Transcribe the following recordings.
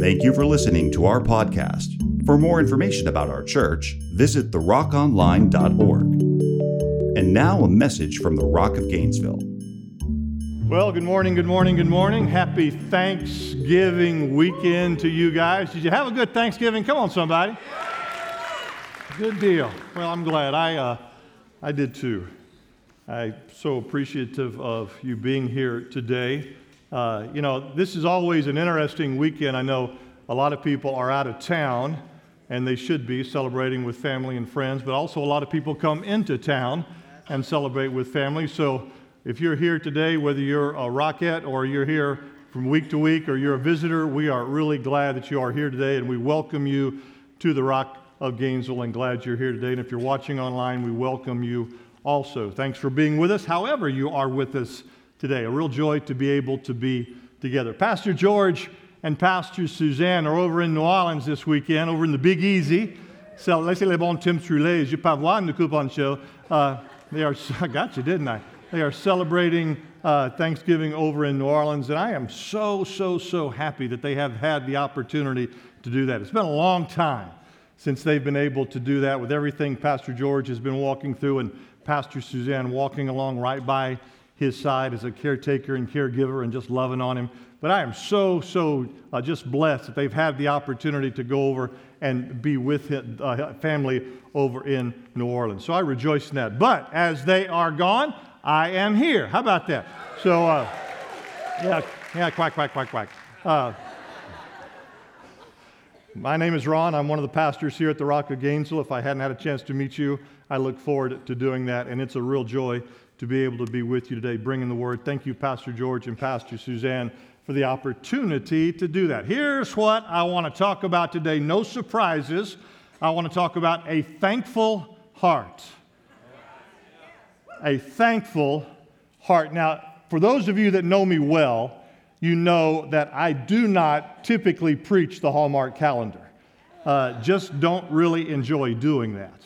Thank you for listening to our podcast. For more information about our church, visit therockonline.org. And now a message from the Rock of Gainesville. Well, good morning, good morning, good morning. Happy Thanksgiving weekend to you guys. Did you have a good Thanksgiving? Come on, somebody. Good deal. Well, I'm glad. I, uh, I did too. I'm so appreciative of you being here today. Uh, you know, this is always an interesting weekend. I know a lot of people are out of town, and they should be celebrating with family and friends, but also a lot of people come into town and celebrate with family. So if you're here today, whether you're a Rocket or you're here from week to week or you're a visitor, we are really glad that you are here today, and we welcome you to the Rock of Gainesville and glad you're here today. And if you're watching online, we welcome you also. Thanks for being with us, however, you are with us today. A real joy to be able to be together. Pastor George and Pastor Suzanne are over in New Orleans this weekend, over in the Big Easy. So, laissez les bons temps Trulé, je pas voir une coupon show. Uh, they are, I got you, didn't I? They are celebrating uh, Thanksgiving over in New Orleans, and I am so, so, so happy that they have had the opportunity to do that. It's been a long time since they've been able to do that with everything Pastor George has been walking through and Pastor Suzanne walking along right by his side as a caretaker and caregiver and just loving on him. But I am so, so uh, just blessed that they've had the opportunity to go over and be with his, uh, family over in New Orleans. So I rejoice in that. But as they are gone, I am here. How about that? So, uh, yeah, yeah, quack, quack, quack, quack. Uh, my name is Ron. I'm one of the pastors here at the Rock of Gainesville. If I hadn't had a chance to meet you, I look forward to doing that, and it's a real joy to be able to be with you today, bringing the word. Thank you, Pastor George and Pastor Suzanne, for the opportunity to do that. Here's what I want to talk about today no surprises. I want to talk about a thankful heart. A thankful heart. Now, for those of you that know me well, you know that I do not typically preach the Hallmark calendar. Uh, just don't really enjoy doing that.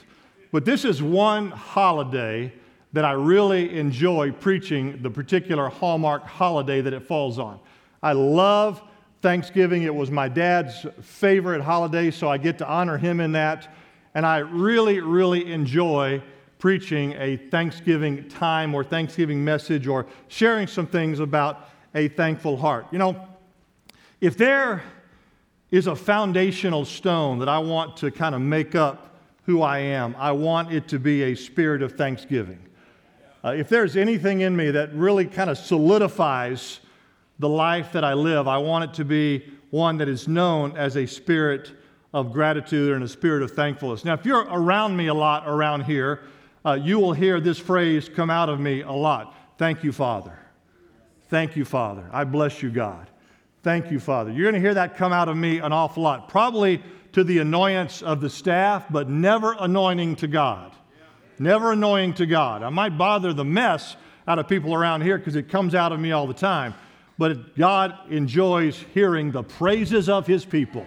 But this is one holiday that I really enjoy preaching the particular Hallmark holiday that it falls on. I love Thanksgiving. It was my dad's favorite holiday, so I get to honor him in that. And I really, really enjoy preaching a Thanksgiving time or Thanksgiving message or sharing some things about a thankful heart. You know, if there is a foundational stone that I want to kind of make up who I am, I want it to be a spirit of thanksgiving. Uh, if there's anything in me that really kind of solidifies the life that I live, I want it to be one that is known as a spirit of gratitude and a spirit of thankfulness. Now, if you're around me a lot around here, uh, you will hear this phrase come out of me a lot. Thank you, Father. Thank you, Father. I bless you, God. Thank you, Father. You're going to hear that come out of me an awful lot, probably to the annoyance of the staff, but never anointing to God never annoying to God. I might bother the mess out of people around here because it comes out of me all the time, but God enjoys hearing the praises of His people.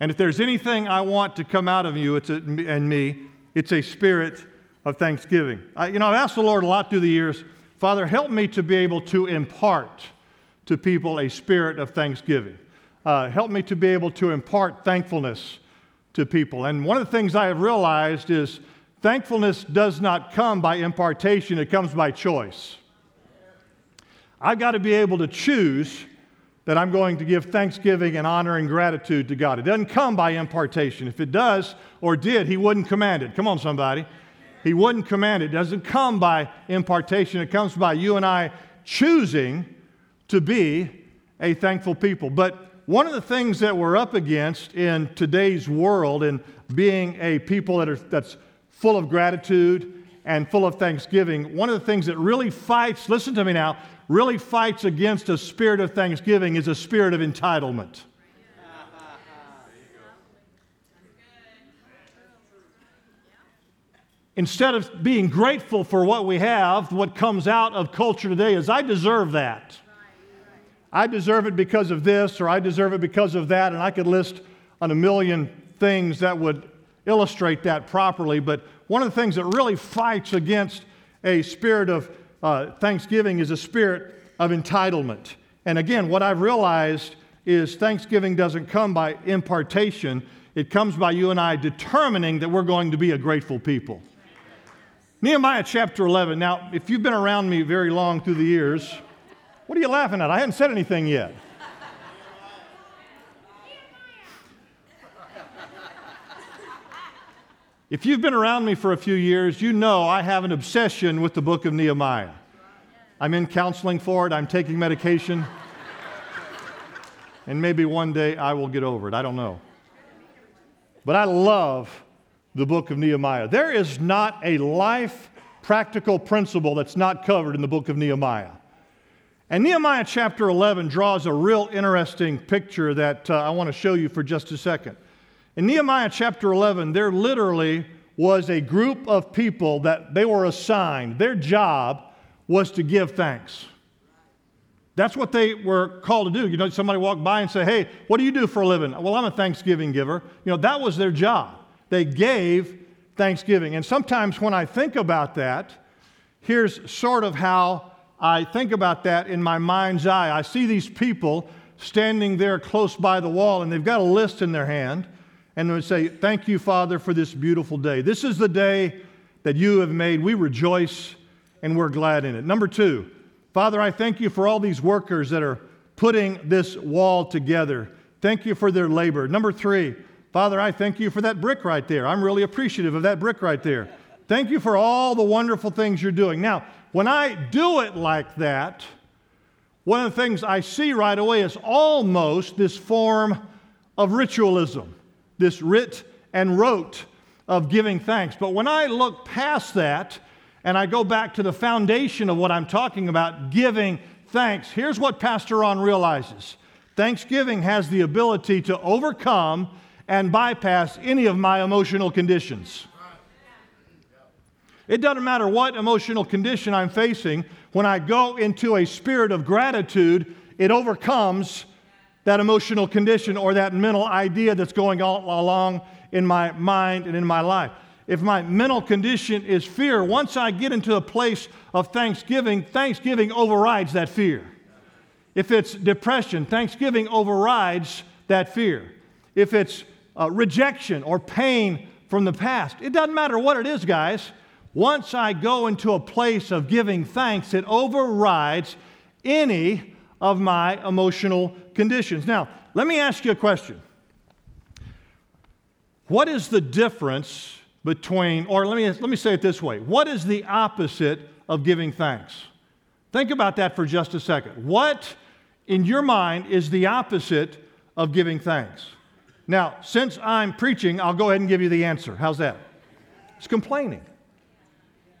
And if there's anything I want to come out of you it's a, and me, it's a spirit of thanksgiving. I, you know, I've asked the Lord a lot through the years, Father, help me to be able to impart to people a spirit of thanksgiving. Uh, help me to be able to impart thankfulness to people. And one of the things I have realized is thankfulness does not come by impartation, it comes by choice. I've got to be able to choose that I'm going to give thanksgiving and honor and gratitude to God. It doesn't come by impartation. If it does or did, He wouldn't command it. Come on, somebody. He wouldn't command it. It doesn't come by impartation, it comes by you and I choosing to be a thankful people. But one of the things that we're up against in today's world in being a people that are, that's full of gratitude and full of thanksgiving, one of the things that really fights, listen to me now, really fights against a spirit of thanksgiving is a spirit of entitlement. Instead of being grateful for what we have, what comes out of culture today is, I deserve that. I deserve it because of this, or I deserve it because of that, and I could list on a million things that would illustrate that properly. But one of the things that really fights against a spirit of uh, thanksgiving is a spirit of entitlement. And again, what I've realized is thanksgiving doesn't come by impartation, it comes by you and I determining that we're going to be a grateful people. Nehemiah chapter 11. Now, if you've been around me very long through the years, what are you laughing at? I hadn't said anything yet. If you've been around me for a few years, you know I have an obsession with the book of Nehemiah. I'm in counseling for it, I'm taking medication, and maybe one day I will get over it. I don't know. But I love the book of Nehemiah. There is not a life practical principle that's not covered in the book of Nehemiah. And Nehemiah chapter 11 draws a real interesting picture that uh, I want to show you for just a second. In Nehemiah chapter 11, there literally was a group of people that they were assigned. Their job was to give thanks. That's what they were called to do. You know, somebody walked by and say, Hey, what do you do for a living? Well, I'm a Thanksgiving giver. You know, that was their job. They gave thanksgiving. And sometimes when I think about that, here's sort of how I think about that in my mind's eye. I see these people standing there close by the wall, and they've got a list in their hand and they would say, Thank you, Father, for this beautiful day. This is the day that you have made. We rejoice and we're glad in it. Number two, Father, I thank you for all these workers that are putting this wall together. Thank you for their labor. Number three, Father, I thank you for that brick right there. I'm really appreciative of that brick right there. Thank you for all the wonderful things you're doing. Now, when I do it like that, one of the things I see right away is almost this form of ritualism this writ and rote of giving thanks. But when I look past that and I go back to the foundation of what I'm talking about, giving thanks, here's what Pastor Ron realizes Thanksgiving has the ability to overcome and bypass any of my emotional conditions. It doesn't matter what emotional condition I'm facing, when I go into a spirit of gratitude, it overcomes that emotional condition or that mental idea that's going all along in my mind and in my life. If my mental condition is fear, once I get into a place of thanksgiving, thanksgiving overrides that fear. If it's depression, thanksgiving overrides that fear. If it's uh, rejection or pain from the past, it doesn't matter what it is, guys. Once I go into a place of giving thanks, it overrides any of my emotional conditions. Now, let me ask you a question. What is the difference between, or let me, let me say it this way what is the opposite of giving thanks? Think about that for just a second. What in your mind is the opposite of giving thanks? Now, since I'm preaching, I'll go ahead and give you the answer. How's that? It's complaining.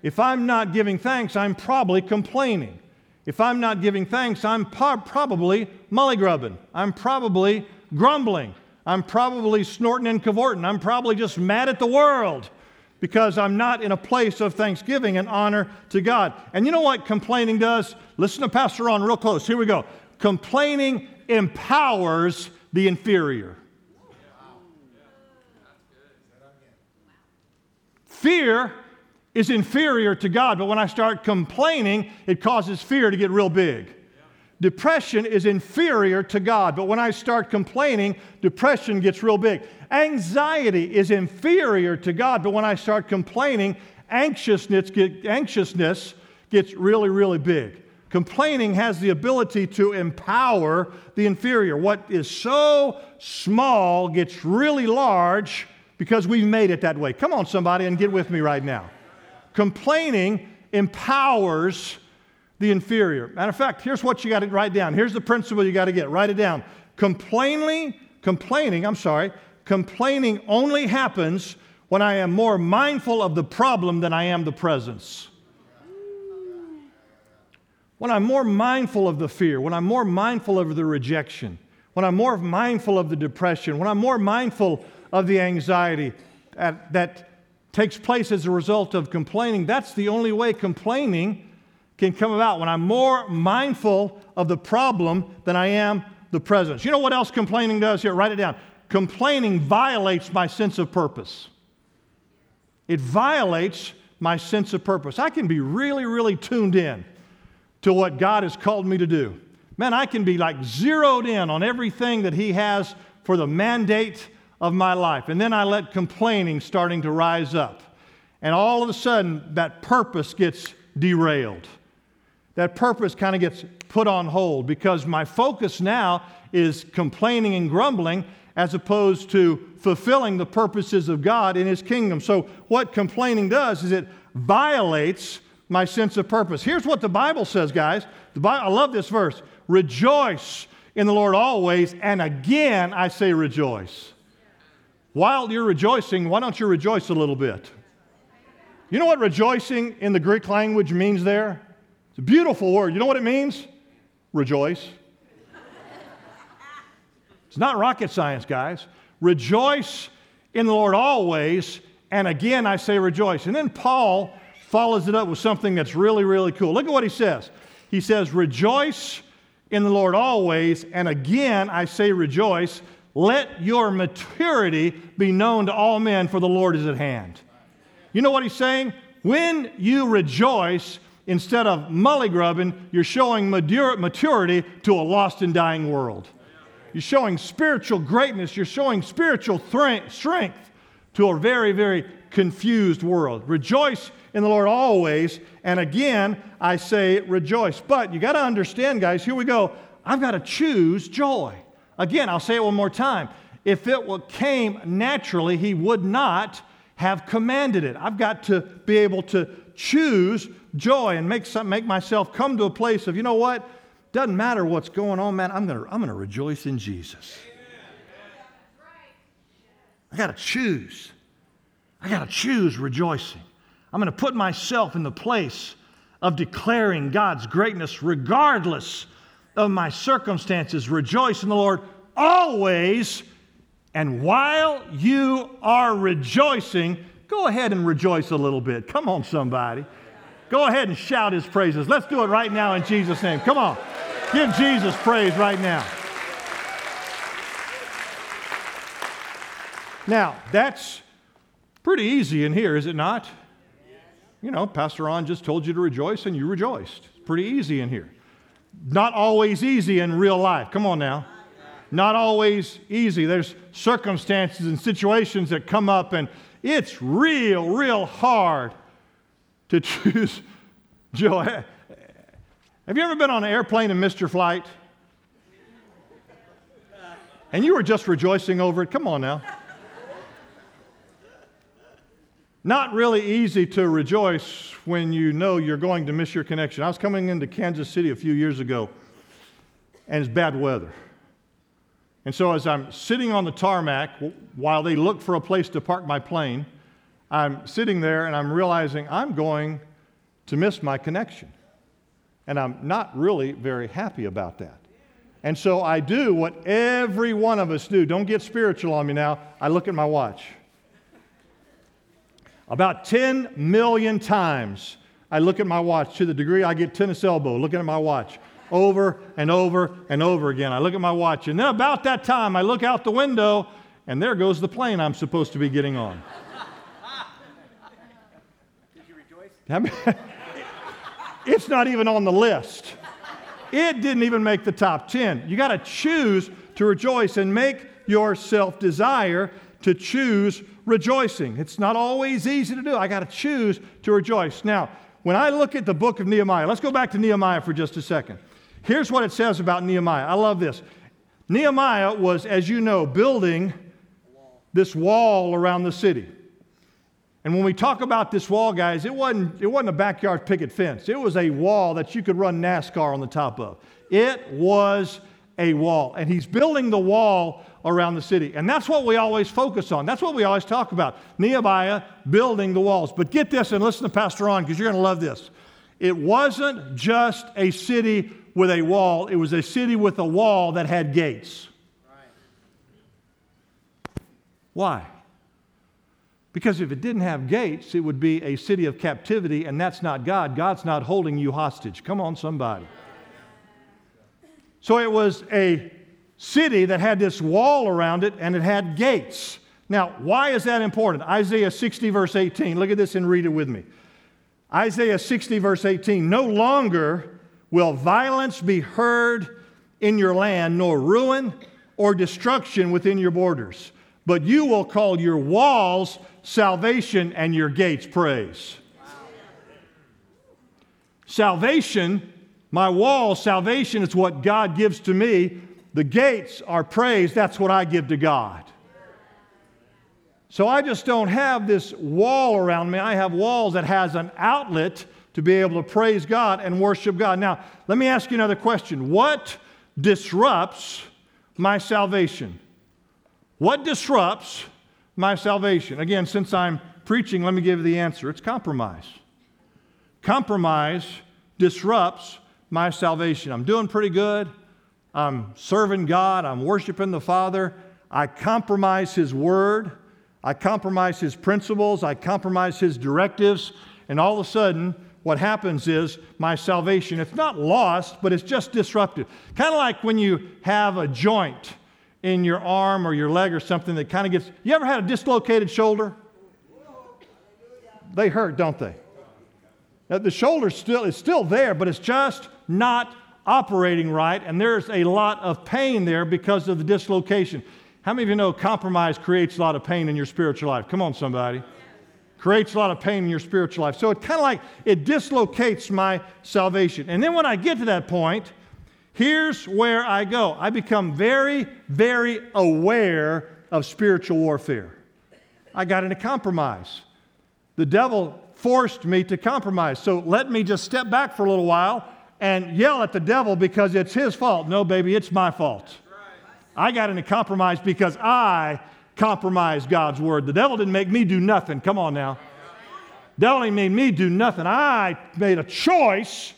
If I'm not giving thanks, I'm probably complaining. If I'm not giving thanks, I'm po- probably mullygrubbing. I'm probably grumbling. I'm probably snorting and cavorting. I'm probably just mad at the world because I'm not in a place of thanksgiving and honor to God. And you know what complaining does? Listen to Pastor Ron real close. Here we go. Complaining empowers the inferior. Fear is inferior to God, but when I start complaining, it causes fear to get real big. Depression is inferior to God, but when I start complaining, depression gets real big. Anxiety is inferior to God, but when I start complaining, anxiousness, get, anxiousness gets really, really big. Complaining has the ability to empower the inferior. What is so small gets really large because we've made it that way. Come on, somebody, and get with me right now. Complaining empowers the inferior. Matter of fact, here's what you got to write down. Here's the principle you got to get. Write it down. Complaining, complaining, I'm sorry, complaining only happens when I am more mindful of the problem than I am the presence. When I'm more mindful of the fear, when I'm more mindful of the rejection, when I'm more mindful of the depression, when I'm more mindful of the anxiety that, that takes place as a result of complaining, that's the only way complaining can come about. When I'm more mindful of the problem than I am the presence. You know what else complaining does here? Write it down. Complaining violates my sense of purpose. It violates my sense of purpose. I can be really, really tuned in to what God has called me to do. man, I can be like zeroed in on everything that He has for the mandate of my life. And then I let complaining starting to rise up. And all of a sudden, that purpose gets derailed. That purpose kind of gets put on hold because my focus now is complaining and grumbling as opposed to fulfilling the purposes of God in His kingdom. So, what complaining does is it violates my sense of purpose. Here's what the Bible says, guys. Bible, I love this verse Rejoice in the Lord always, and again I say rejoice. While you're rejoicing, why don't you rejoice a little bit? You know what rejoicing in the Greek language means there? It's a beautiful word. You know what it means? Rejoice. It's not rocket science, guys. Rejoice in the Lord always, and again I say rejoice. And then Paul follows it up with something that's really, really cool. Look at what he says. He says, Rejoice in the Lord always, and again I say rejoice. Let your maturity be known to all men, for the Lord is at hand. You know what he's saying? When you rejoice, instead of mullygrubbing, you're showing maturity to a lost and dying world. You're showing spiritual greatness. You're showing spiritual strength to a very, very confused world. Rejoice in the Lord always. And again, I say rejoice. But you got to understand, guys, here we go. I've got to choose joy. Again, I'll say it one more time. If it came naturally, He would not have commanded it. I've got to be able to choose joy and make, some, make myself come to a place of, you know what? Doesn't matter what's going on, man. I'm going to I'm to rejoice in Jesus. I got to choose. I got to choose rejoicing. I'm going to put myself in the place of declaring God's greatness regardless of my circumstances. Rejoice in the Lord always. And while you are rejoicing, go ahead and rejoice a little bit. Come on, somebody. Go ahead and shout his praises. Let's do it right now in Jesus' name. Come on. Give Jesus praise right now. Now, that's pretty easy in here, is it not? You know, Pastor Ron just told you to rejoice and you rejoiced. It's pretty easy in here. Not always easy in real life. Come on now. Not always easy. There's circumstances and situations that come up, and it's real, real hard to choose joy. Have you ever been on an airplane and missed your flight? And you were just rejoicing over it? Come on now. Not really easy to rejoice when you know you're going to miss your connection. I was coming into Kansas City a few years ago, and it's bad weather. And so, as I'm sitting on the tarmac while they look for a place to park my plane, I'm sitting there and I'm realizing I'm going to miss my connection. And I'm not really very happy about that. And so I do what every one of us do. Don't get spiritual on me now. I look at my watch. About 10 million times I look at my watch to the degree I get tennis elbow looking at my watch over and over and over again. I look at my watch, and then about that time I look out the window, and there goes the plane I'm supposed to be getting on. Did you rejoice? It's not even on the list. It didn't even make the top 10. You got to choose to rejoice and make yourself desire to choose rejoicing. It's not always easy to do. I got to choose to rejoice. Now, when I look at the book of Nehemiah, let's go back to Nehemiah for just a second. Here's what it says about Nehemiah. I love this. Nehemiah was, as you know, building this wall around the city. And when we talk about this wall, guys, it wasn't, it wasn't a backyard picket fence. It was a wall that you could run NASCAR on the top of. It was a wall. And he's building the wall around the city. And that's what we always focus on. That's what we always talk about. Nehemiah building the walls. But get this and listen to Pastor Ron because you're going to love this. It wasn't just a city with a wall, it was a city with a wall that had gates. Why? Because if it didn't have gates, it would be a city of captivity, and that's not God. God's not holding you hostage. Come on, somebody. So it was a city that had this wall around it, and it had gates. Now, why is that important? Isaiah 60, verse 18. Look at this and read it with me. Isaiah 60, verse 18. No longer will violence be heard in your land, nor ruin or destruction within your borders. But you will call your walls salvation and your gates praise. Salvation, my wall, salvation is what God gives to me. The gates are praise, that's what I give to God. So I just don't have this wall around me. I have walls that has an outlet to be able to praise God and worship God. Now, let me ask you another question. What disrupts my salvation? What disrupts my salvation? Again, since I'm preaching, let me give you the answer. It's compromise. Compromise disrupts my salvation. I'm doing pretty good. I'm serving God. I'm worshiping the Father. I compromise His word. I compromise His principles. I compromise His directives. And all of a sudden, what happens is my salvation, it's not lost, but it's just disrupted. Kind of like when you have a joint in your arm or your leg or something that kind of gets, you ever had a dislocated shoulder? They hurt, don't they? The shoulder still is still there, but it's just not operating right, and there's a lot of pain there because of the dislocation. How many of you know compromise creates a lot of pain in your spiritual life? Come on, somebody creates a lot of pain in your spiritual life. So it kind of like it dislocates my salvation. And then when I get to that point, here's where I go. I become very, very aware of spiritual warfare. I got into compromise. The devil forced me to compromise. So let me just step back for a little while and yell at the devil because it's his fault. No, baby, it's my fault. I got into compromise because I compromised God's word. The devil didn't make me do nothing. Come on now. Devil didn't make me do nothing. I made a choice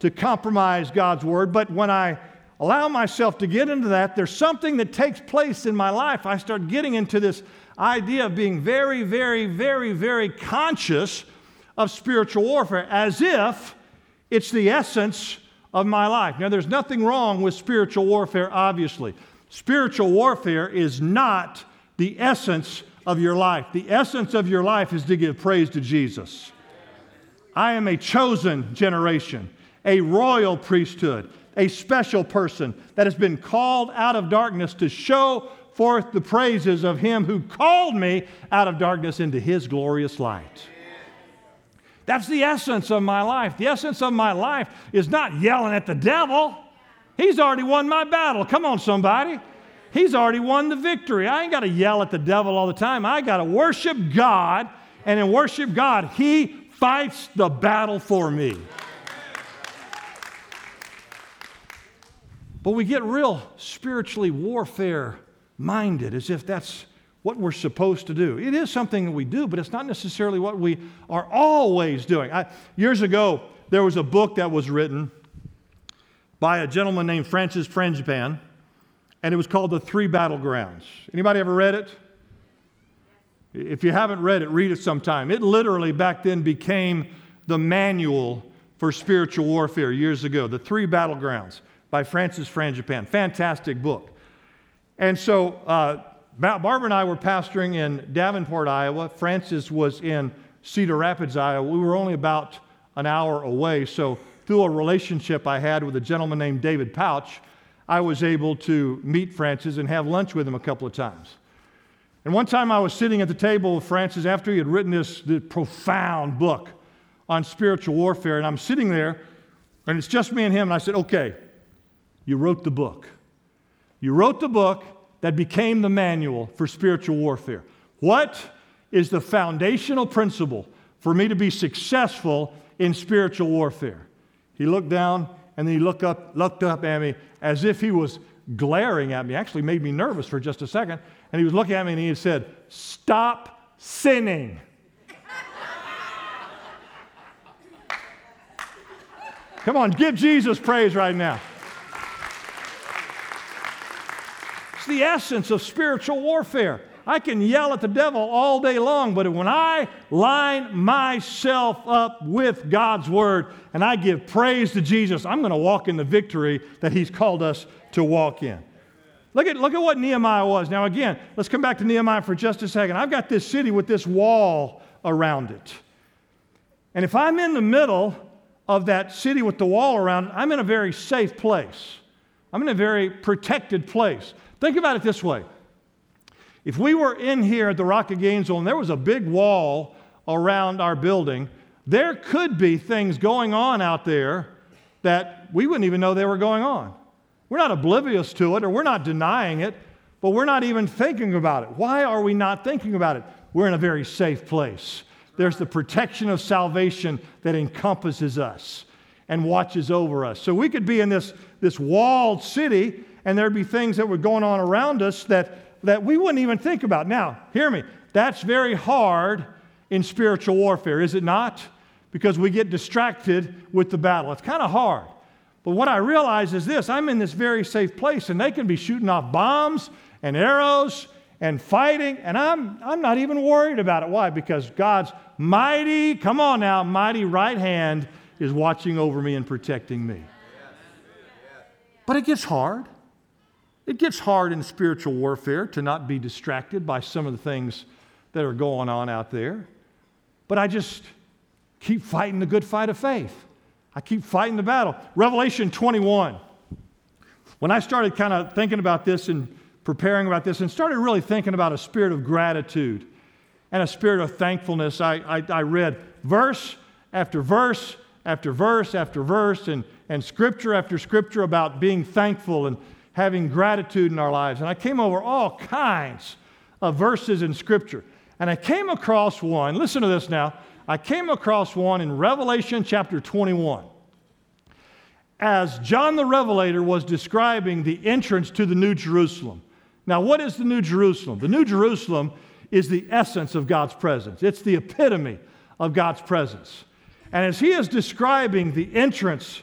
to compromise God's word. But when I allow myself to get into that, there's something that takes place in my life. I start getting into this idea of being very, very, very, very conscious of spiritual warfare as if it's the essence of my life. Now, there's nothing wrong with spiritual warfare, obviously. Spiritual warfare is not the essence of your life. The essence of your life is to give praise to Jesus. I am a chosen generation, a royal priesthood, a special person that has been called out of darkness to show forth the praises of him who called me out of darkness into his glorious light. That's the essence of my life. The essence of my life is not yelling at the devil. He's already won my battle. Come on, somebody. He's already won the victory. I ain't got to yell at the devil all the time. I got to worship God, and in worship God, He fights the battle for me. But we get real spiritually warfare minded as if that's what we're supposed to do. It is something that we do, but it's not necessarily what we are always doing. I, years ago, there was a book that was written by a gentleman named Francis Frangipane and it was called The Three Battlegrounds. Anybody ever read it? If you haven't read it, read it sometime. It literally back then became the manual for spiritual warfare years ago. The Three Battlegrounds by Francis Frangipane. Fantastic book. And so uh, Barbara and I were pastoring in Davenport, Iowa. Francis was in Cedar Rapids, Iowa. We were only about an hour away. So through a relationship I had with a gentleman named David Pouch, I was able to meet Francis and have lunch with him a couple of times. And one time I was sitting at the table with Francis after he had written this, this profound book on spiritual warfare, and I'm sitting there, and it's just me and him, and I said, Okay, you wrote the book. You wrote the book that became the manual for spiritual warfare. What is the foundational principle for me to be successful in spiritual warfare? He looked down and then he looked up, looked up at me as if he was glaring at me. Actually, made me nervous for just a second. And he was looking at me and he said, Stop sinning. Come on, give Jesus praise right now. The essence of spiritual warfare. I can yell at the devil all day long, but when I line myself up with God's word and I give praise to Jesus, I'm going to walk in the victory that he's called us to walk in. Look at, look at what Nehemiah was. Now, again, let's come back to Nehemiah for just a second. I've got this city with this wall around it. And if I'm in the middle of that city with the wall around it, I'm in a very safe place. I'm in a very protected place. Think about it this way. If we were in here at the Rock of Gainesville and there was a big wall around our building, there could be things going on out there that we wouldn't even know they were going on. We're not oblivious to it or we're not denying it, but we're not even thinking about it. Why are we not thinking about it? We're in a very safe place. There's the protection of salvation that encompasses us and watches over us. So we could be in this, this walled city and there'd be things that were going on around us that, that we wouldn't even think about. Now, hear me, that's very hard in spiritual warfare, is it not? Because we get distracted with the battle. It's kind of hard. But what I realize is this I'm in this very safe place, and they can be shooting off bombs and arrows and fighting, and I'm, I'm not even worried about it. Why? Because God's mighty, come on now, mighty right hand is watching over me and protecting me. But it gets hard. It gets hard in spiritual warfare to not be distracted by some of the things that are going on out there. But I just keep fighting the good fight of faith. I keep fighting the battle. Revelation 21. When I started kind of thinking about this and preparing about this and started really thinking about a spirit of gratitude and a spirit of thankfulness, I, I, I read verse after verse after verse after verse and, and scripture after scripture about being thankful and having gratitude in our lives. And I came over all kinds of verses in scripture. And I came across one, listen to this now. I came across one in Revelation chapter 21 as John the Revelator was describing the entrance to the New Jerusalem. Now, what is the New Jerusalem? The New Jerusalem is the essence of God's presence, it's the epitome of God's presence. And as he is describing the entrance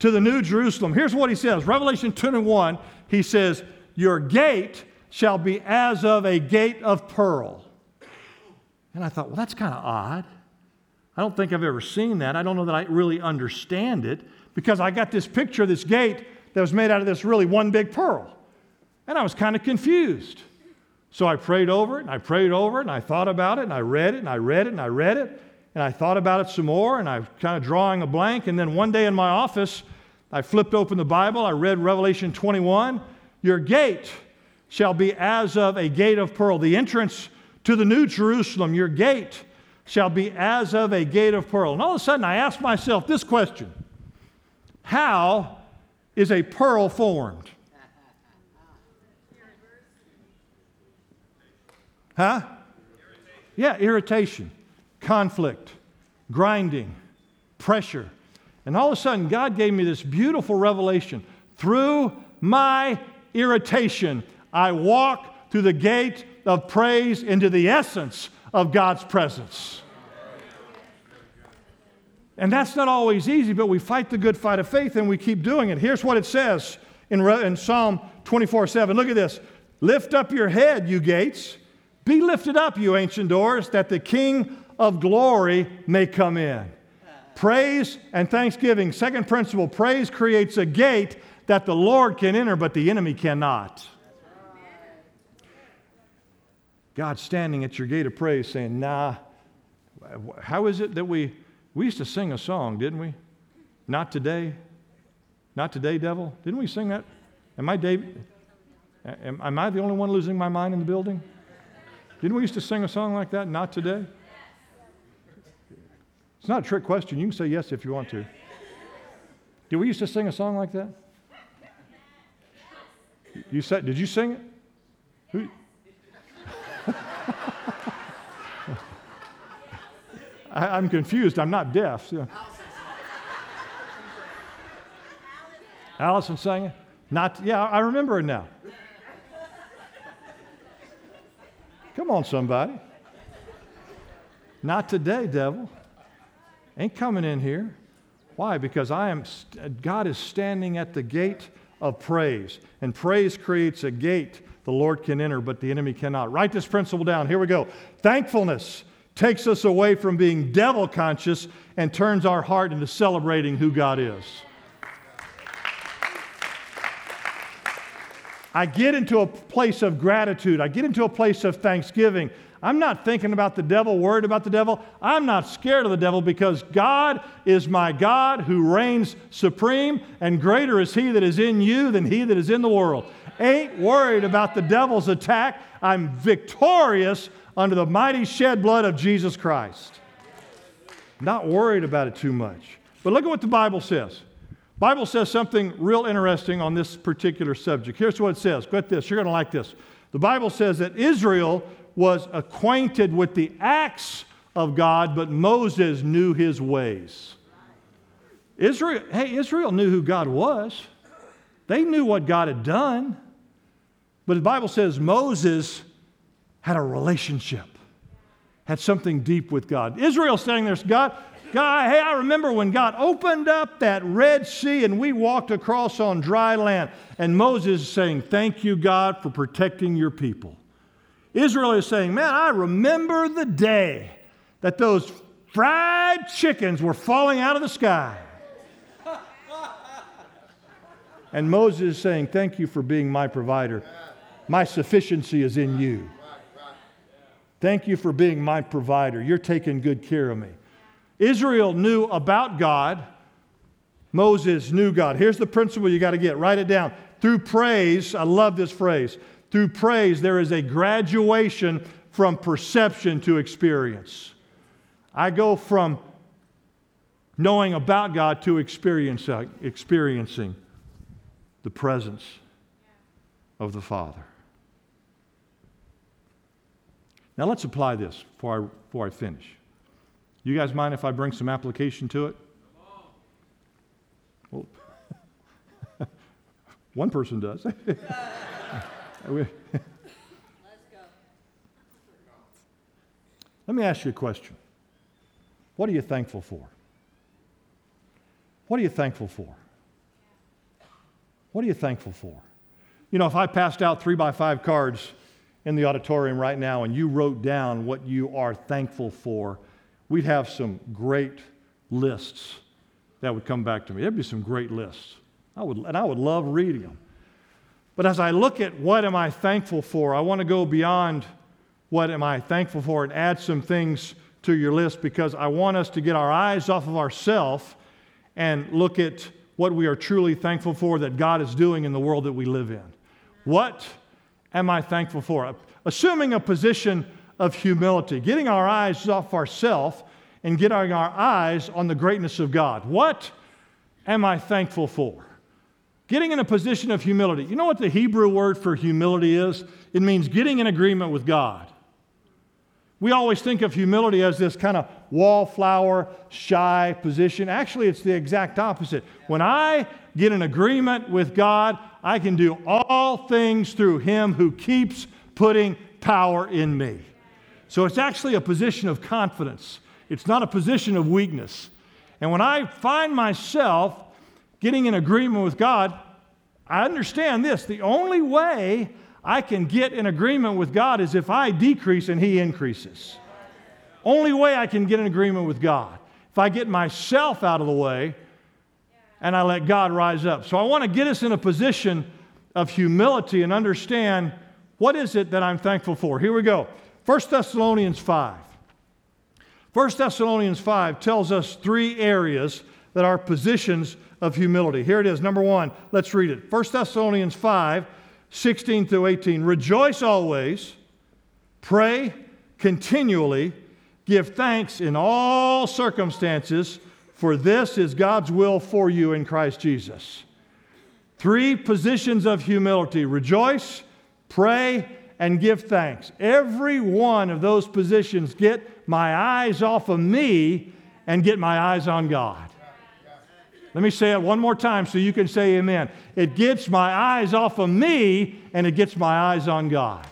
to the New Jerusalem, here's what he says Revelation 21, he says, Your gate shall be as of a gate of pearl. And I thought, well, that's kind of odd. I don't think I've ever seen that. I don't know that I really understand it because I got this picture of this gate that was made out of this really one big pearl. And I was kind of confused. So I prayed over it and I prayed over it and I thought about it and I read it and I read it and I read it and I thought about it some more and I was kind of drawing a blank. And then one day in my office, I flipped open the Bible. I read Revelation 21. Your gate shall be as of a gate of pearl. The entrance to the New Jerusalem, your gate shall be as of a gate of pearl. And all of a sudden, I asked myself this question How is a pearl formed? Huh? Yeah, irritation, conflict, grinding, pressure. And all of a sudden, God gave me this beautiful revelation. Through my irritation, I walk through the gate of praise into the essence of God's presence. And that's not always easy, but we fight the good fight of faith and we keep doing it. Here's what it says in, in Psalm 24 7. Look at this. Lift up your head, you gates. Be lifted up, you ancient doors, that the King of glory may come in. Praise and thanksgiving. Second principle praise creates a gate that the Lord can enter, but the enemy cannot. God standing at your gate of praise saying, Nah, how is it that we, we used to sing a song, didn't we? Not today. Not today, devil. Didn't we sing that? Am I David? Am, am I the only one losing my mind in the building? Didn't we used to sing a song like that? Not today. It's not a trick question. You can say yes if you want to. Did we used to sing a song like that? You said, did you sing it? Who? I, am confused. I'm not deaf. So. Allison sang it? Not, yeah, I remember it now. Come on, somebody. Not today, devil. Ain't coming in here. Why? Because I am God is standing at the gate of praise. And praise creates a gate the Lord can enter, but the enemy cannot. Write this principle down. Here we go. Thankfulness takes us away from being devil conscious and turns our heart into celebrating who God is. I get into a place of gratitude. I get into a place of thanksgiving. I'm not thinking about the devil, worried about the devil. I'm not scared of the devil because God is my God who reigns supreme, and greater is he that is in you than he that is in the world. Ain't worried about the devil's attack. I'm victorious under the mighty shed blood of Jesus Christ. Not worried about it too much. But look at what the Bible says. Bible says something real interesting on this particular subject. Here's what it says. Get this. You're going to like this. The Bible says that Israel was acquainted with the acts of God, but Moses knew his ways. Israel, hey, Israel knew who God was. They knew what God had done. But the Bible says Moses had a relationship, had something deep with God. Israel standing there, God, God, hey, I remember when God opened up that Red Sea and we walked across on dry land. And Moses is saying, Thank you, God, for protecting your people. Israel is saying, Man, I remember the day that those fried chickens were falling out of the sky. and Moses is saying, Thank you for being my provider. My sufficiency is in you. Thank you for being my provider. You're taking good care of me. Israel knew about God. Moses knew God. Here's the principle you got to get. Write it down. Through praise, I love this phrase. Through praise, there is a graduation from perception to experience. I go from knowing about God to uh, experiencing the presence of the Father. Now let's apply this before I, before I finish. You guys mind if I bring some application to it? One person does. Let me ask you a question. What are you thankful for? What are you thankful for? What are you thankful for? You know, if I passed out three by five cards in the auditorium right now and you wrote down what you are thankful for, we'd have some great lists that would come back to me. There'd be some great lists. I would, and I would love reading them. But as I look at what am I thankful for, I want to go beyond what am I thankful for and add some things to your list because I want us to get our eyes off of ourselves and look at what we are truly thankful for that God is doing in the world that we live in. What am I thankful for? Assuming a position of humility, getting our eyes off ourselves and getting our eyes on the greatness of God. What am I thankful for? Getting in a position of humility. You know what the Hebrew word for humility is? It means getting in agreement with God. We always think of humility as this kind of wallflower, shy position. Actually, it's the exact opposite. When I get in agreement with God, I can do all things through Him who keeps putting power in me. So it's actually a position of confidence, it's not a position of weakness. And when I find myself getting in agreement with God, I understand this. The only way I can get in agreement with God is if I decrease and He increases. Only way I can get in agreement with God. If I get myself out of the way and I let God rise up. So I want to get us in a position of humility and understand what is it that I'm thankful for. Here we go. 1 Thessalonians 5. 1 Thessalonians 5 tells us three areas that are positions of humility. Here it is. Number one, let's read it. 1 Thessalonians 5, 16 through 18. Rejoice always, pray continually, give thanks in all circumstances, for this is God's will for you in Christ Jesus. Three positions of humility rejoice, pray, and give thanks. Every one of those positions get my eyes off of me and get my eyes on God. Let me say it one more time so you can say amen. It gets my eyes off of me and it gets my eyes on God.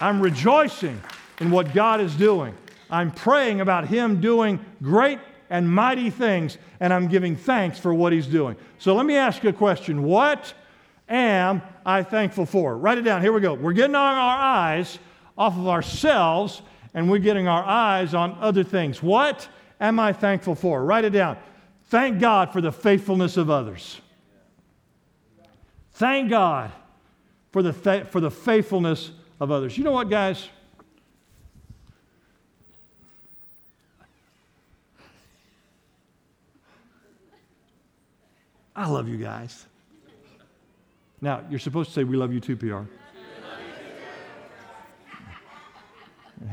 I'm rejoicing in what God is doing. I'm praying about Him doing great and mighty things, and I'm giving thanks for what He's doing. So let me ask you a question What am I thankful for? Write it down. Here we go. We're getting our eyes off of ourselves and we're getting our eyes on other things. What am I thankful for? Write it down. Thank God for the faithfulness of others. Thank God for the, fa- for the faithfulness of others. You know what, guys? I love you guys. Now, you're supposed to say, We love you too, PR.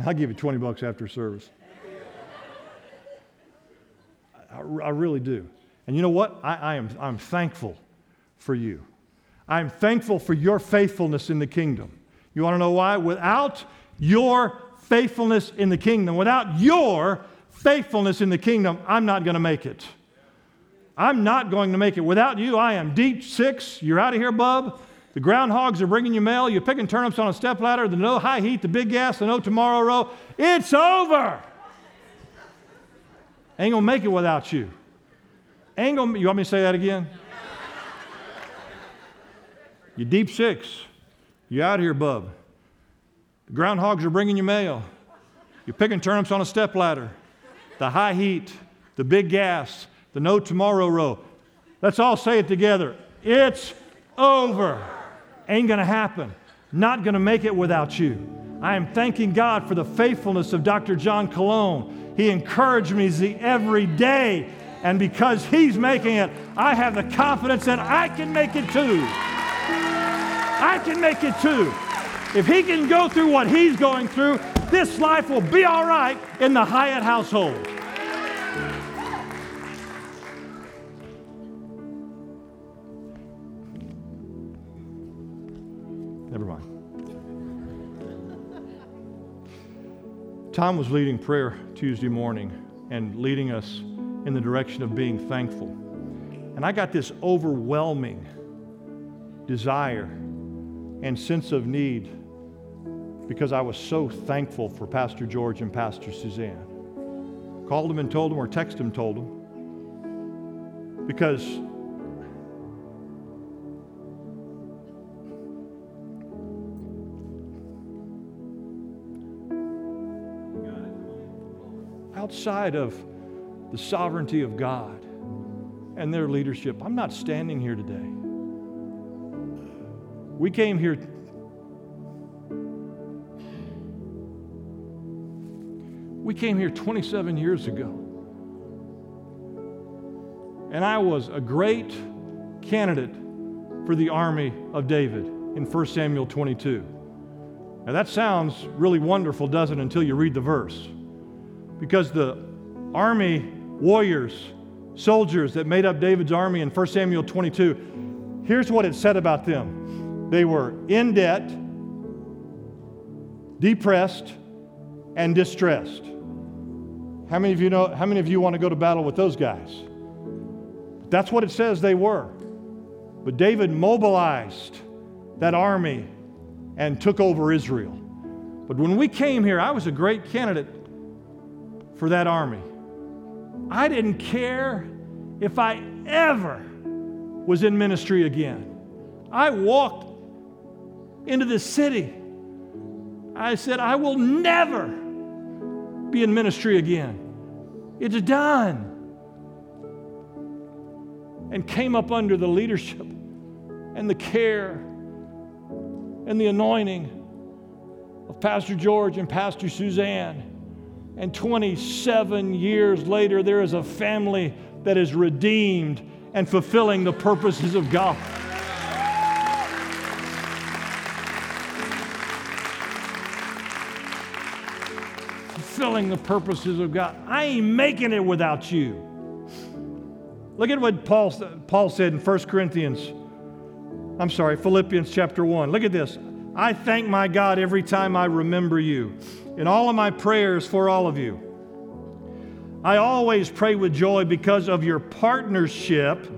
I'll give you 20 bucks after service. I, I really do. And you know what? I, I, am I'm thankful for you. I'm thankful for your faithfulness in the kingdom. You want to know why? Without your faithfulness in the kingdom, without your faithfulness in the kingdom, I'm not going to make it. I'm not going to make it. Without you, I am deep six. You're out of here, bub. The groundhogs are bringing you mail. You're picking turnips on a step ladder. The no high heat, the big gas, the no tomorrow row. It's over. Ain't gonna make it without you. Ain't gonna, you want me to say that again? You deep six. You out here, bub. The groundhogs are bringing you mail. You're picking turnips on a step ladder. The high heat, the big gas, the no tomorrow row. Let's all say it together. It's over. Ain't gonna happen. Not gonna make it without you. I am thanking God for the faithfulness of Dr. John Cologne. He encouraged me every day. And because he's making it, I have the confidence that I can make it too. I can make it too. If he can go through what he's going through, this life will be all right in the Hyatt household. Tom was leading prayer Tuesday morning and leading us in the direction of being thankful. And I got this overwhelming desire and sense of need because I was so thankful for Pastor George and Pastor Suzanne. Called them and told them, or texted them, told them. Because outside of the sovereignty of God and their leadership, I'm not standing here today. We came here. We came here 27 years ago. And I was a great candidate for the army of David in 1 Samuel 22. Now that sounds really wonderful, doesn't it, until you read the verse. Because the army warriors, soldiers that made up David's army in 1 Samuel 22, here's what it said about them they were in debt, depressed, and distressed. How many of you know how many of you want to go to battle with those guys? That's what it says they were. But David mobilized that army and took over Israel. But when we came here, I was a great candidate for that army. I didn't care if I ever was in ministry again. I walked into the city. I said, I will never be in ministry again. It's done. And came up under the leadership and the care and the anointing of Pastor George and Pastor Suzanne and 27 years later, there is a family that is redeemed and fulfilling the purposes of God. Fulfilling the purposes of God. I ain't making it without you. Look at what Paul, Paul said in 1 Corinthians, I'm sorry, Philippians chapter 1. Look at this. I thank my God every time I remember you in all of my prayers for all of you. I always pray with joy because of your partnership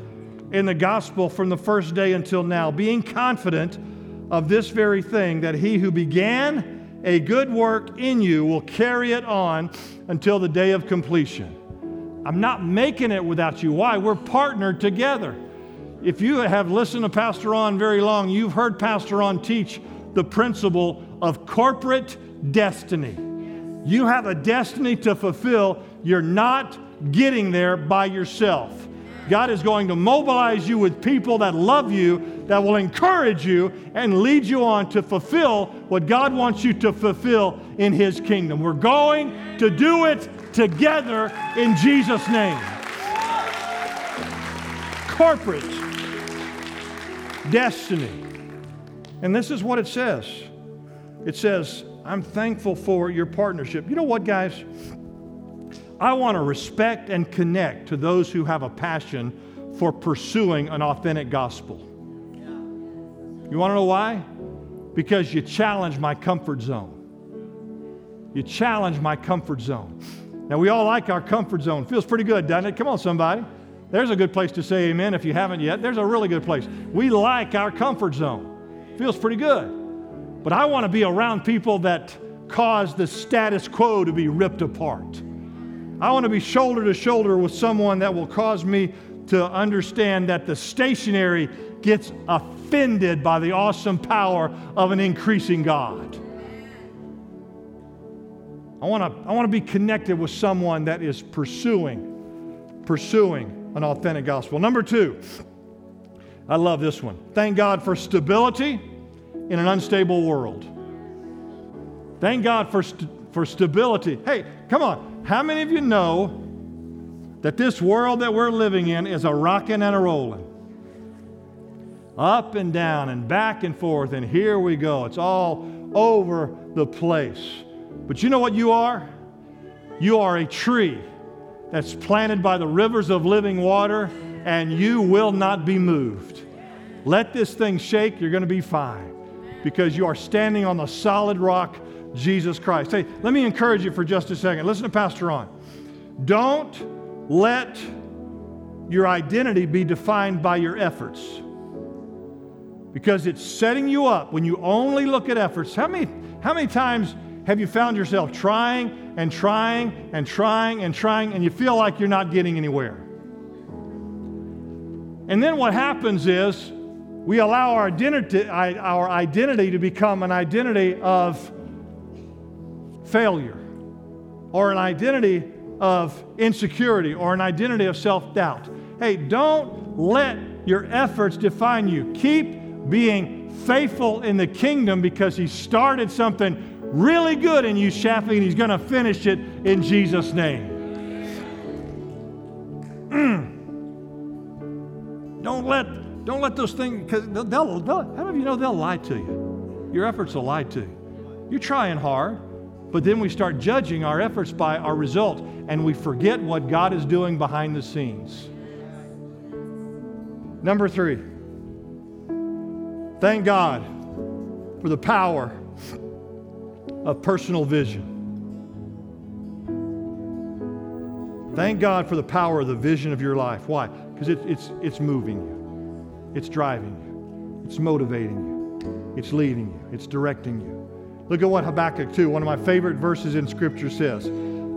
in the gospel from the first day until now, being confident of this very thing that he who began a good work in you will carry it on until the day of completion. I'm not making it without you. Why? We're partnered together. If you have listened to Pastor Ron very long, you've heard Pastor Ron teach the principle of corporate destiny. You have a destiny to fulfill. You're not getting there by yourself. God is going to mobilize you with people that love you, that will encourage you, and lead you on to fulfill what God wants you to fulfill in His kingdom. We're going to do it together in Jesus' name. corporate destiny. And this is what it says it says, I'm thankful for your partnership. You know what, guys? I want to respect and connect to those who have a passion for pursuing an authentic gospel. You want to know why? Because you challenge my comfort zone. You challenge my comfort zone. Now, we all like our comfort zone. Feels pretty good, doesn't it? Come on, somebody. There's a good place to say amen if you haven't yet. There's a really good place. We like our comfort zone. Feels pretty good. But I want to be around people that cause the status quo to be ripped apart. I want to be shoulder to shoulder with someone that will cause me to understand that the stationary gets offended by the awesome power of an increasing God. I want to I want to be connected with someone that is pursuing pursuing an authentic gospel. Number 2. I love this one. Thank God for stability in an unstable world. Thank God for st- for stability. Hey, come on. How many of you know that this world that we're living in is a rocking and a rolling? Up and down and back and forth, and here we go. It's all over the place. But you know what you are? You are a tree that's planted by the rivers of living water, and you will not be moved. Let this thing shake, you're going to be fine because you are standing on the solid rock Jesus Christ. Hey, let me encourage you for just a second. Listen to Pastor Ron. Don't let your identity be defined by your efforts because it's setting you up when you only look at efforts. How many, how many times have you found yourself trying and trying and trying and trying and you feel like you're not getting anywhere? And then what happens is we allow our identity, our identity to become an identity of failure or an identity of insecurity or an identity of self doubt. Hey, don't let your efforts define you. Keep being faithful in the kingdom because He started something really good in you, Shafi, and He's going to finish it in Jesus' name. Don't let don't let those things because they'll, they'll, how many of you know they'll lie to you? Your efforts will lie to you. You're trying hard. But then we start judging our efforts by our result, and we forget what God is doing behind the scenes. Number three, thank God for the power of personal vision. Thank God for the power of the vision of your life. Why? Because it, it's, it's moving you, it's driving you, it's motivating you, it's leading you, it's directing you. Look at what Habakkuk 2, one of my favorite verses in Scripture, says.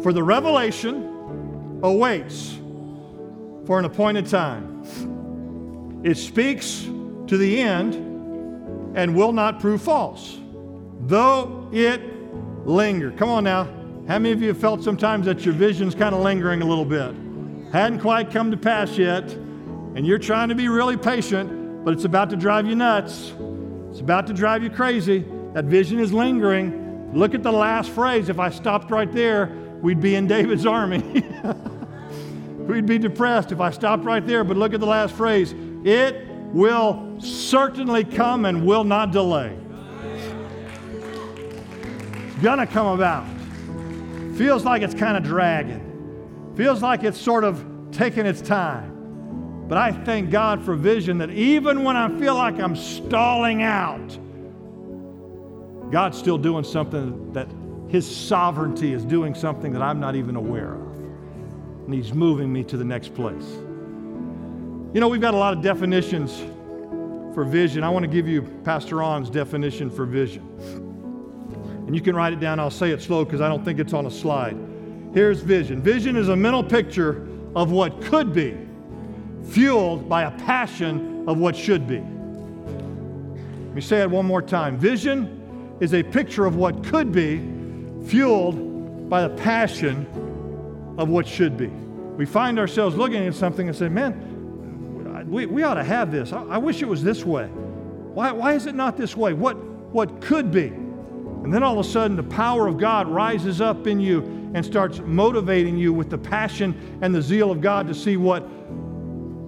For the revelation awaits for an appointed time. It speaks to the end and will not prove false, though it linger. Come on now. How many of you have felt sometimes that your vision's kind of lingering a little bit? Hadn't quite come to pass yet, and you're trying to be really patient, but it's about to drive you nuts. It's about to drive you crazy. That vision is lingering. Look at the last phrase. If I stopped right there, we'd be in David's army. we'd be depressed if I stopped right there. But look at the last phrase. It will certainly come and will not delay. It's gonna come about. Feels like it's kind of dragging. Feels like it's sort of taking its time. But I thank God for vision that even when I feel like I'm stalling out, God's still doing something that His sovereignty is doing something that I'm not even aware of. And He's moving me to the next place. You know, we've got a lot of definitions for vision. I want to give you Pastor Ron's definition for vision. And you can write it down. I'll say it slow because I don't think it's on a slide. Here's vision vision is a mental picture of what could be, fueled by a passion of what should be. Let me say it one more time. Vision is a picture of what could be, fueled by the passion of what should be. We find ourselves looking at something and say, man, we, we ought to have this. I, I wish it was this way. Why, why is it not this way? What, what could be? And then all of a sudden, the power of God rises up in you and starts motivating you with the passion and the zeal of God to see what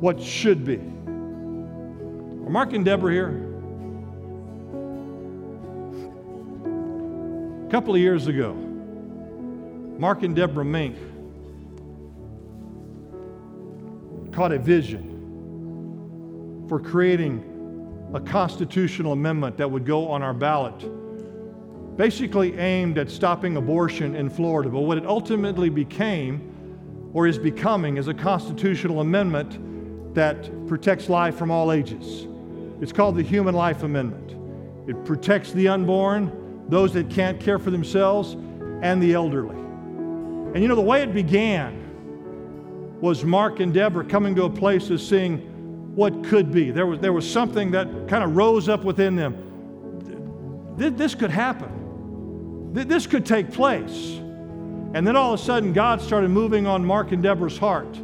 what should be. Are Mark and Deborah here? A couple of years ago, Mark and Deborah Mink caught a vision for creating a constitutional amendment that would go on our ballot, basically aimed at stopping abortion in Florida. But what it ultimately became, or is becoming, is a constitutional amendment that protects life from all ages. It's called the Human Life Amendment. It protects the unborn, those that can't care for themselves, and the elderly. And you know, the way it began was Mark and Deborah coming to a place of seeing what could be. There was, there was something that kind of rose up within them. This could happen, this could take place. And then all of a sudden, God started moving on Mark and Deborah's heart.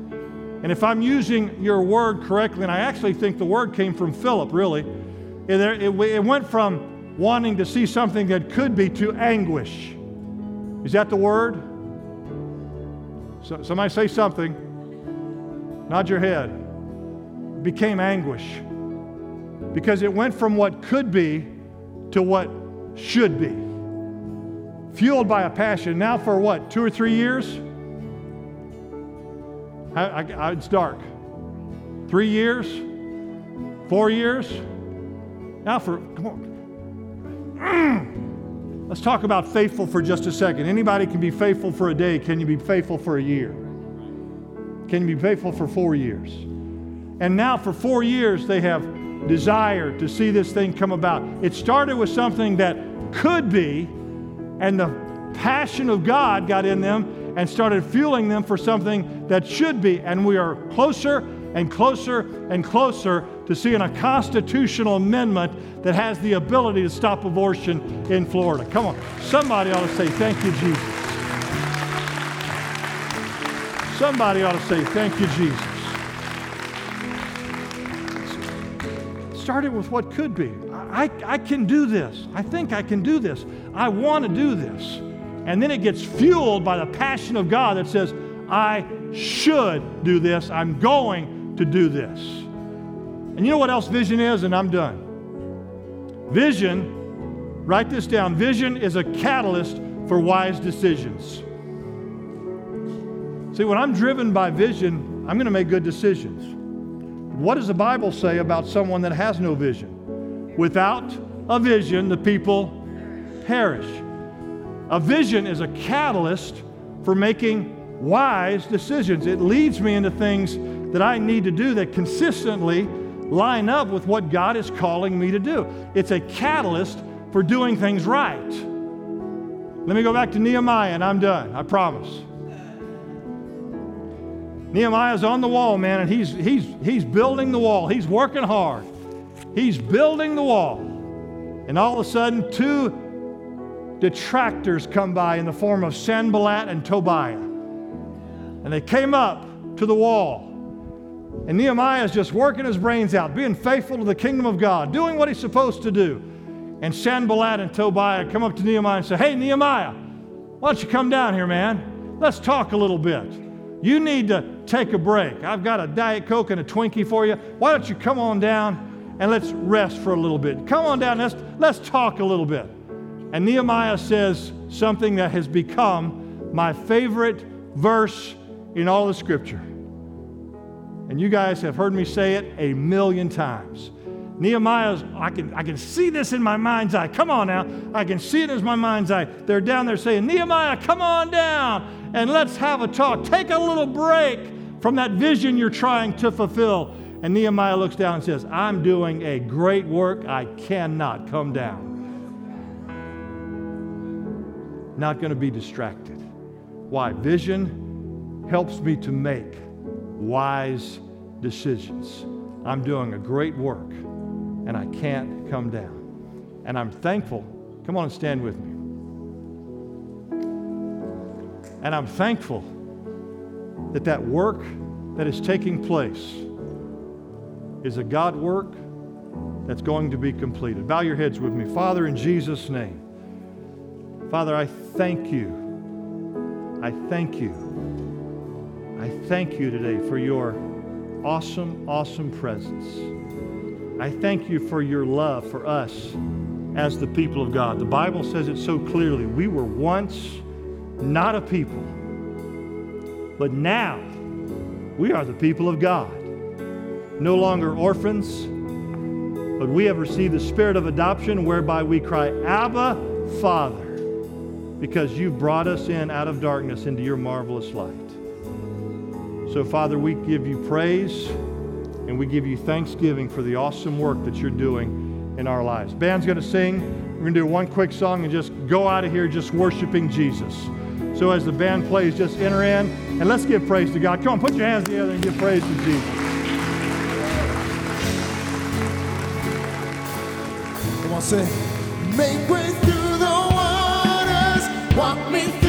And if I'm using your word correctly, and I actually think the word came from Philip, really, it, went from wanting to see something that could be to anguish. Is that the word? So, somebody say something. Nod your head. It became anguish. Because it went from what could be to what should be. Fueled by a passion. Now, for what, two or three years? I, I, it's dark. Three years? Four years? Now, for, come on. Let's talk about faithful for just a second. Anybody can be faithful for a day. Can you be faithful for a year? Can you be faithful for four years? And now, for four years, they have desired to see this thing come about. It started with something that could be, and the passion of God got in them and started fueling them for something that should be. And we are closer and closer and closer to seeing a constitutional amendment that has the ability to stop abortion in Florida. Come on, somebody ought to say, Thank you, Jesus. Somebody ought to say, Thank you, Jesus. Started with what could be. I, I can do this. I think I can do this. I want to do this. And then it gets fueled by the passion of God that says, I should do this. I'm going to do this. And you know what else vision is? And I'm done. Vision, write this down vision is a catalyst for wise decisions. See, when I'm driven by vision, I'm going to make good decisions. What does the Bible say about someone that has no vision? Without a vision, the people perish. A vision is a catalyst for making wise decisions. It leads me into things that I need to do that consistently line up with what God is calling me to do. It's a catalyst for doing things right. Let me go back to Nehemiah and I'm done, I promise. Nehemiah's on the wall, man, and he's, he's, he's building the wall. He's working hard. He's building the wall. And all of a sudden, two detractors come by in the form of Sanballat and Tobiah. And they came up to the wall. And Nehemiah is just working his brains out, being faithful to the kingdom of God, doing what he's supposed to do. And Sanballat and Tobiah come up to Nehemiah and say, Hey, Nehemiah, why don't you come down here, man? Let's talk a little bit. You need to take a break. I've got a Diet Coke and a Twinkie for you. Why don't you come on down and let's rest for a little bit? Come on down, let's, let's talk a little bit. And Nehemiah says something that has become my favorite verse in all the scripture. And you guys have heard me say it a million times. Nehemiah's, I can, I can see this in my mind's eye. Come on now. I can see it as my mind's eye. They're down there saying, Nehemiah, come on down and let's have a talk. Take a little break from that vision you're trying to fulfill. And Nehemiah looks down and says, I'm doing a great work. I cannot come down. Not going to be distracted. Why? Vision helps me to make wise decisions. I'm doing a great work and I can't come down. And I'm thankful. Come on and stand with me. And I'm thankful that that work that is taking place is a God work that's going to be completed. Bow your heads with me. Father, in Jesus' name, Father, I thank you. I thank you. I thank you today for your awesome, awesome presence. I thank you for your love for us as the people of God. The Bible says it so clearly. We were once not a people, but now we are the people of God. No longer orphans, but we have received the spirit of adoption whereby we cry, Abba, Father, because you've brought us in out of darkness into your marvelous light. So, Father, we give you praise and we give you thanksgiving for the awesome work that you're doing in our lives. Band's going to sing. We're going to do one quick song and just go out of here just worshiping Jesus. So, as the band plays, just enter in and let's give praise to God. Come on, put your hands together and give praise to Jesus. Come on, say, make walk me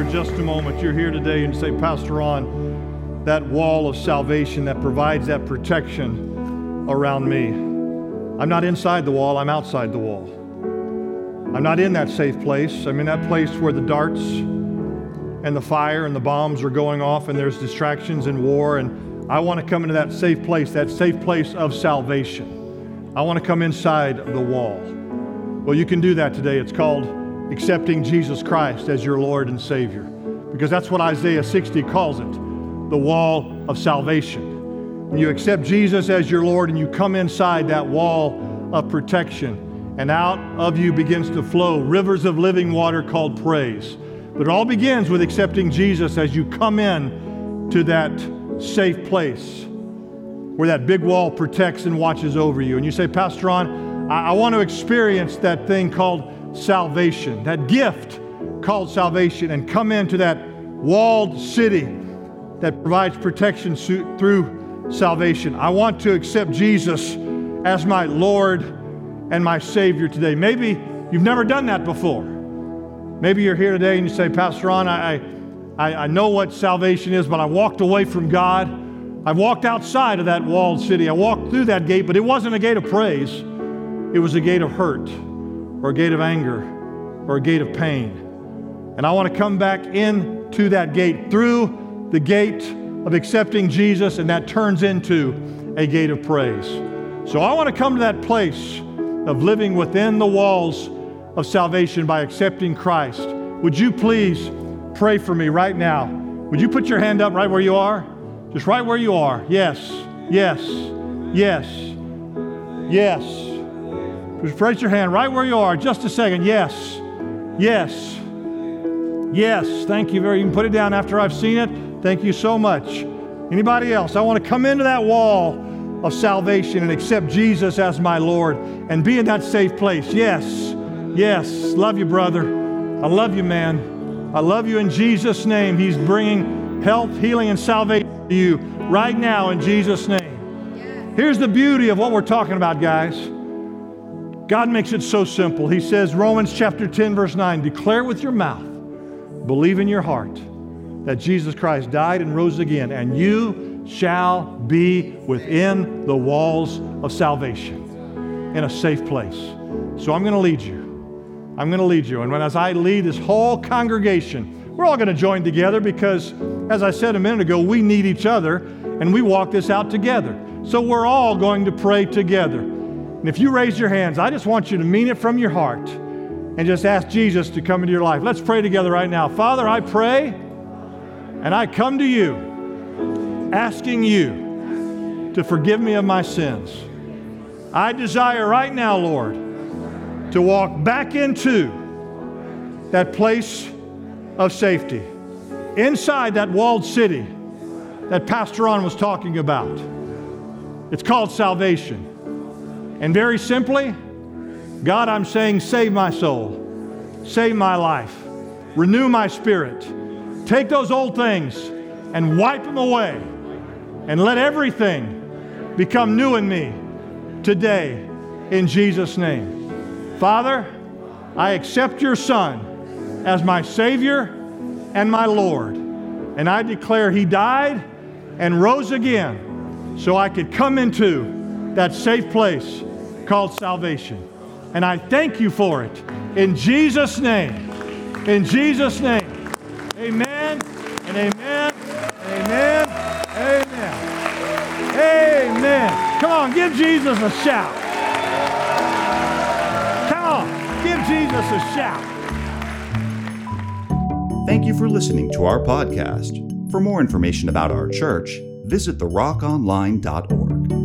for just a moment. You're here today and say, Pastor Ron, that wall of salvation that provides that protection around me. I'm not inside the wall, I'm outside the wall. I'm not in that safe place. I'm in that place where the darts and the fire and the bombs are going off and there's distractions and war. And I want to come into that safe place, that safe place of salvation. I want to come inside the wall. Well, you can do that today. It's called accepting Jesus Christ as your Lord and Savior, because that's what Isaiah 60 calls it the wall of salvation. When you accept Jesus as your Lord and you come inside that wall of protection, and out of you begins to flow rivers of living water called praise. But it all begins with accepting Jesus as you come in to that safe place where that big wall protects and watches over you. And you say, Pastor Ron, I, I want to experience that thing called salvation, that gift called salvation, and come into that walled city that provides protection through salvation. I want to accept Jesus as my Lord and my Savior today. Maybe you've never done that before. Maybe you're here today and you say, Pastor Ron, I, I, I know what salvation is, but I walked away from God. I walked outside of that walled city. I walked through that gate, but it wasn't a gate of praise. It was a gate of hurt, or a gate of anger, or a gate of pain. And I want to come back into that gate through the gate of accepting Jesus, and that turns into a gate of praise. So I want to come to that place of living within the walls of salvation by accepting Christ, would you please pray for me right now? Would you put your hand up right where you are? Just right where you are. Yes, yes, yes, yes. Just raise your hand right where you are. Just a second. Yes, yes, yes. Thank you very. You can put it down after I've seen it. Thank you so much. Anybody else? I want to come into that wall of salvation and accept Jesus as my Lord and be in that safe place. Yes, yes. Love you, brother. I love you, man. I love you in Jesus' name. He's bringing health, healing, and salvation to you right now in Jesus' name. Here's the beauty of what we're talking about, guys. God makes it so simple. He says, Romans chapter 10, verse 9, declare with your mouth, believe in your heart that Jesus Christ died and rose again, and you shall be within the walls of salvation in a safe place. So I'm going to lead you. I'm going to lead you. And when, as I lead this whole congregation, we're all going to join together because, as I said a minute ago, we need each other and we walk this out together. So we're all going to pray together. And if you raise your hands, I just want you to mean it from your heart and just ask Jesus to come into your life. Let's pray together right now. Father, I pray and I come to you asking you to forgive me of my sins. I desire right now, Lord, to walk back into that place of safety, inside that walled city that Pastor Ron was talking about. It's called salvation. And very simply, God, I'm saying, save my soul, save my life, renew my spirit, take those old things and wipe them away, and let everything become new in me today in Jesus' name. Father, I accept your Son as my Savior and my Lord, and I declare He died and rose again so I could come into that safe place called salvation. And I thank you for it. In Jesus' name. In Jesus' name. Amen and amen amen. Amen. Amen. Come on, give Jesus a shout. Come on, give Jesus a shout. Thank you for listening to our podcast. For more information about our church, visit therockonline.org.